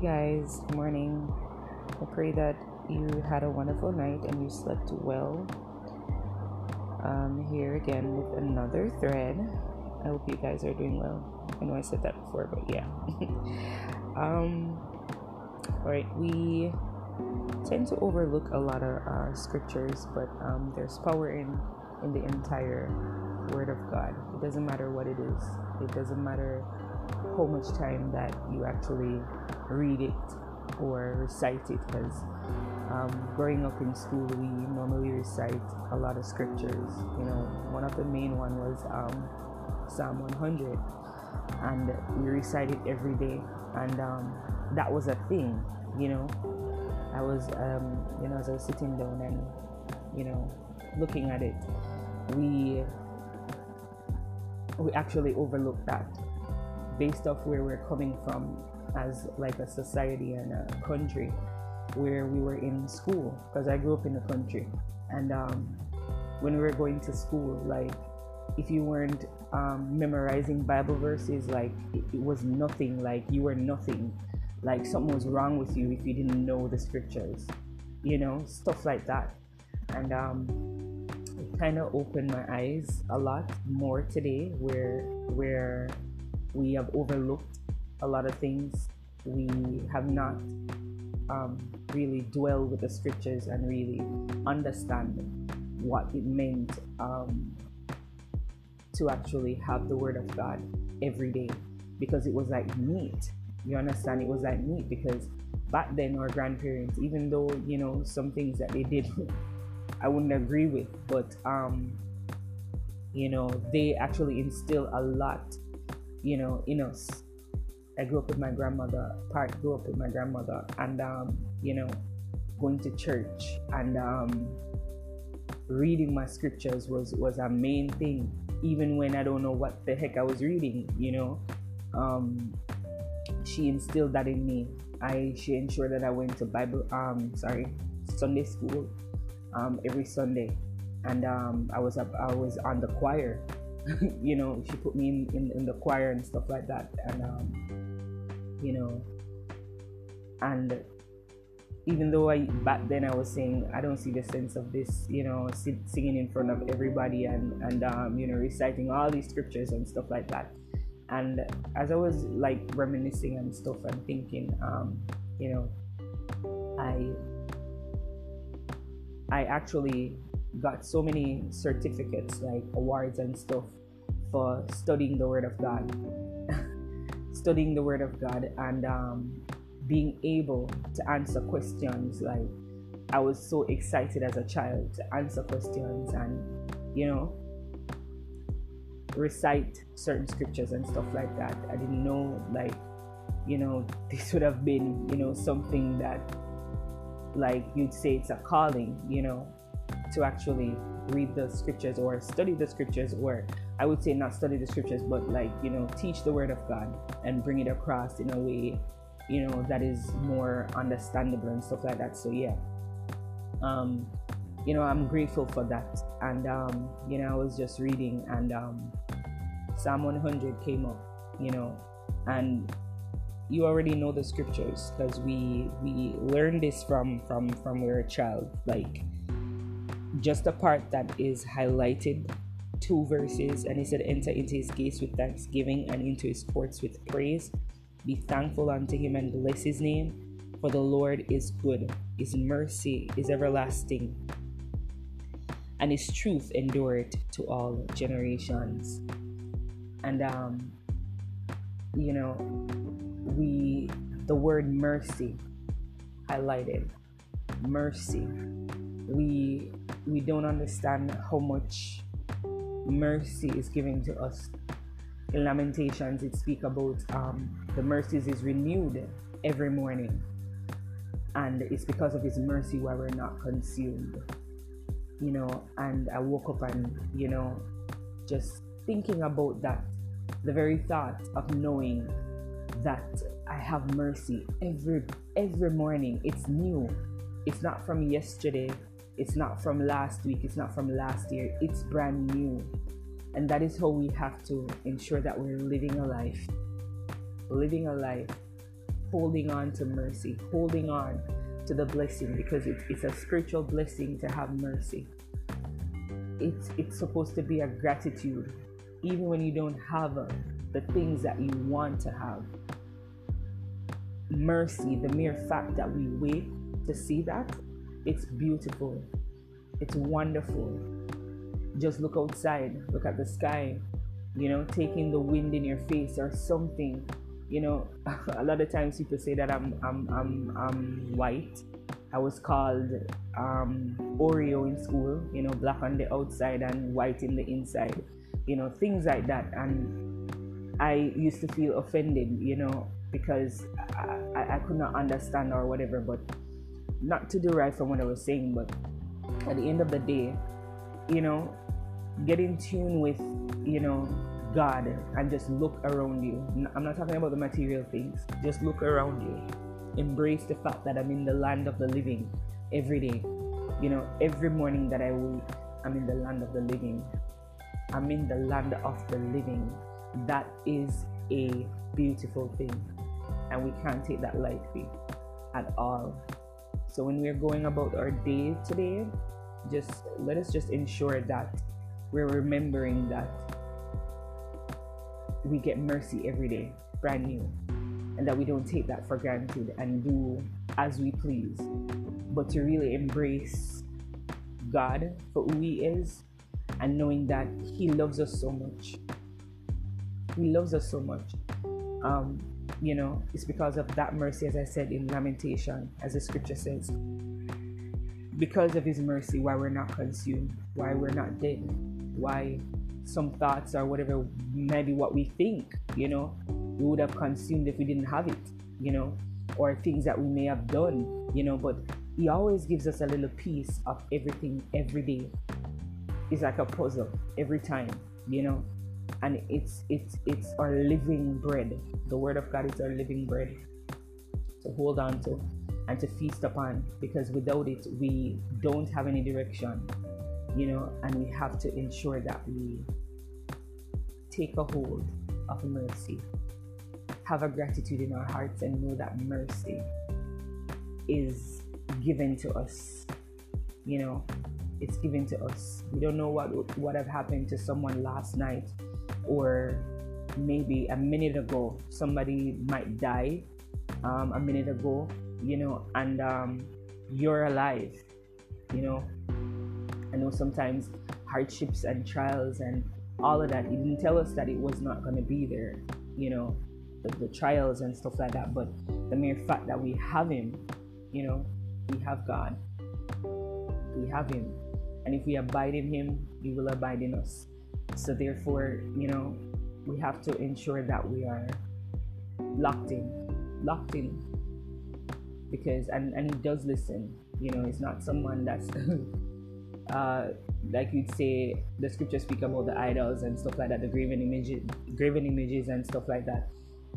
guys, morning. I pray that you had a wonderful night and you slept well. Um, here again with another thread. I hope you guys are doing well. I know I said that before, but yeah. um, all right, we tend to overlook a lot of uh, scriptures, but um, there's power in in the entire Word of God. It doesn't matter what it is. It doesn't matter how much time that you actually read it or recite it because um, growing up in school we normally recite a lot of scriptures you know. One of the main one was um, psalm 100 and we recite it every day and um, that was a thing you know. I was um, you know as i was sitting down and you know looking at it we we actually overlooked that based off where we're coming from as like a society and a country where we were in school because I grew up in the country. And um, when we were going to school like if you weren't um, memorizing Bible verses like it, it was nothing like you were nothing. Like something was wrong with you if you didn't know the scriptures you know stuff like that. And um, it kind of opened my eyes a lot more today where where we have overlooked a lot of things. We have not um, really dwell with the scriptures and really understand what it meant um, to actually have the word of God every day because it was like meat. You understand? It was like meat because back then our grandparents, even though you know some things that they did, I wouldn't agree with, but um, you know they actually instill a lot you know, in us. I grew up with my grandmother, part grew up with my grandmother, and um, you know, going to church and um, reading my scriptures was was a main thing. Even when I don't know what the heck I was reading, you know, um, she instilled that in me. I she ensured that I went to Bible, um, sorry, Sunday school, um, every Sunday, and um, I was up, I was on the choir you know, she put me in, in, in, the choir and stuff like that. And, um, you know, and even though I back then I was saying I don't see the sense of this, you know, singing in front of everybody and and um, you know reciting all these scriptures and stuff like that. And as I was like reminiscing and stuff and thinking, um, you know, I I actually got so many certificates, like awards and stuff, for studying the Word of God. studying the Word of God and um, being able to answer questions. Like, I was so excited as a child to answer questions and, you know, recite certain scriptures and stuff like that. I didn't know, like, you know, this would have been, you know, something that, like, you'd say it's a calling, you know, to actually read the scriptures or study the scriptures or I would say not study the scriptures but like you know teach the word of God and bring it across in a way you know that is more understandable and stuff like that. So yeah. Um you know I'm grateful for that. And um you know I was just reading and um Psalm 100 came up you know. And you already know the scriptures because we we learned this from from from we were a child like just the part that is highlighted two verses and he said enter into his gates with thanksgiving and into his courts with praise. Be thankful unto him and bless his name for the lord is good. His mercy is everlasting and his truth endureth to all generations. And um you know we the word mercy highlighted mercy. We we don't understand how much mercy is given to us. In Lamentations, it speaks about um, the mercies is renewed every morning, and it's because of His mercy why we're not consumed. You know, and I woke up and you know, just thinking about that, the very thought of knowing that I have mercy every every morning. It's new. It's not from yesterday it's not from last week, it's not from last year, it's brand new. And that is how we have to ensure that we're living a life. Living a life holding on to mercy, holding on to the blessing because it, it's a spiritual blessing to have mercy. It's, it's supposed to be a gratitude, even when you don't have uh, the things that you want to have. Mercy, the mere fact that we wait to see that, it's beautiful. It's wonderful. Just look outside, look at the sky, you know, taking the wind in your face or something. You know, a lot of times people say that I'm I'm I'm I'm white. I was called um, Oreo in school, you know, black on the outside and white in the inside, you know, things like that. And I used to feel offended, you know, because I, I, I could not understand or whatever, but not to derive from what I was saying, but at the end of the day, you know, get in tune with, you know, God and just look around you. I'm not talking about the material things. Just look around you. Embrace the fact that I'm in the land of the living every day. You know, every morning that I wake, I'm in the land of the living. I'm in the land of the living. That is a beautiful thing. And we can't take that lightly at all. So when we're going about our day today, just let us just ensure that we're remembering that we get mercy every day, brand new, and that we don't take that for granted and do as we please, but to really embrace God for who He is and knowing that He loves us so much. He loves us so much. Um, you know, it's because of that mercy, as I said in Lamentation, as the scripture says, because of His mercy, why we're not consumed, why we're not dead, why some thoughts or whatever maybe what we think you know we would have consumed if we didn't have it you know or things that we may have done you know. But he always gives us a little piece of everything every day. It's like a puzzle every time you know and it's it's it's our living bread the word of god is our living bread to hold on to and to feast upon because without it we don't have any direction you know, and we have to ensure that we take a hold of mercy, have a gratitude in our hearts, and know that mercy is given to us. You know, it's given to us. We don't know what what have happened to someone last night, or maybe a minute ago. Somebody might die um, a minute ago, you know, and um, you're alive. You know, I know sometimes hardships and trials and all of that, he didn't tell us that it was not going to be there, you know, the, the trials and stuff like that. But the mere fact that we have Him, you know, we have God, we have Him. And if we abide in Him, He will abide in us. So, therefore, you know, we have to ensure that we are locked in, locked in. Because, and, and He does listen, you know, He's not someone that's. uh, like you'd say, the scriptures speak about the idols and stuff like that, the graven images, graven images and stuff like that,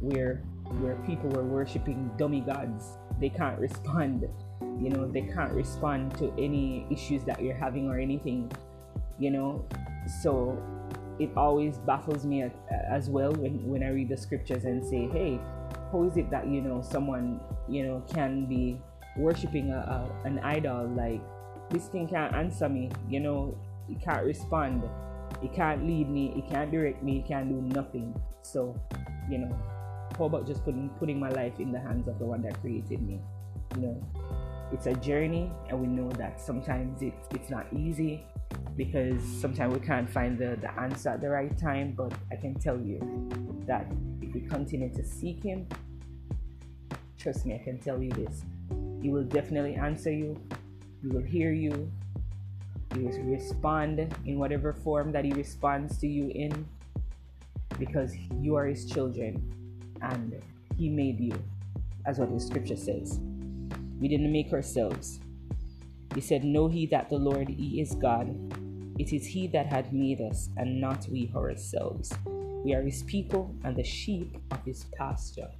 where where people were worshiping dummy gods. They can't respond, you know, they can't respond to any issues that you're having or anything, you know. So it always baffles me uh, as well when when I read the scriptures and say, hey, how is it that you know someone you know can be worshiping a, a an idol like this thing can't answer me, you know, it can't respond, it can't lead me, it can't direct me, it can't do nothing. So, you know, how about just putting putting my life in the hands of the one that created me? You know, it's a journey, and we know that sometimes it, it's not easy because sometimes we can't find the, the answer at the right time. But I can tell you that if we continue to seek Him, trust me, I can tell you this, He will definitely answer you he will hear you. He will respond in whatever form that He responds to you in because you are His children and He made you, as what the scripture says. We didn't make ourselves. He said, Know he that the Lord, He is God. It is He that had made us, and not we ourselves. We are His people and the sheep of His pasture.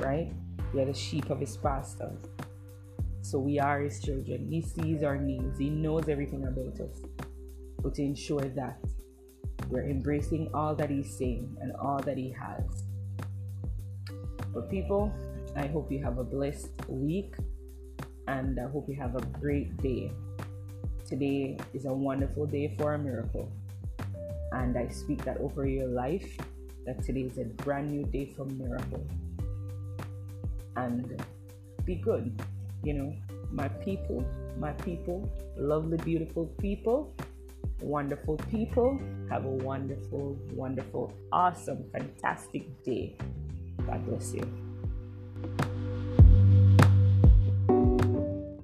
Right? We are the sheep of His pasture. So we are His children. He sees our needs, He knows everything about us. But to ensure that we're embracing all that He's saying and all that He has, But people, I hope you have a blessed week and I hope you have a great day. Today is a wonderful day for a miracle. And I speak that over your life that today is a brand new day for miracle. And be good. You know, my people, my people, lovely, beautiful people, wonderful people. Have a wonderful, wonderful, awesome, fantastic day. God bless you.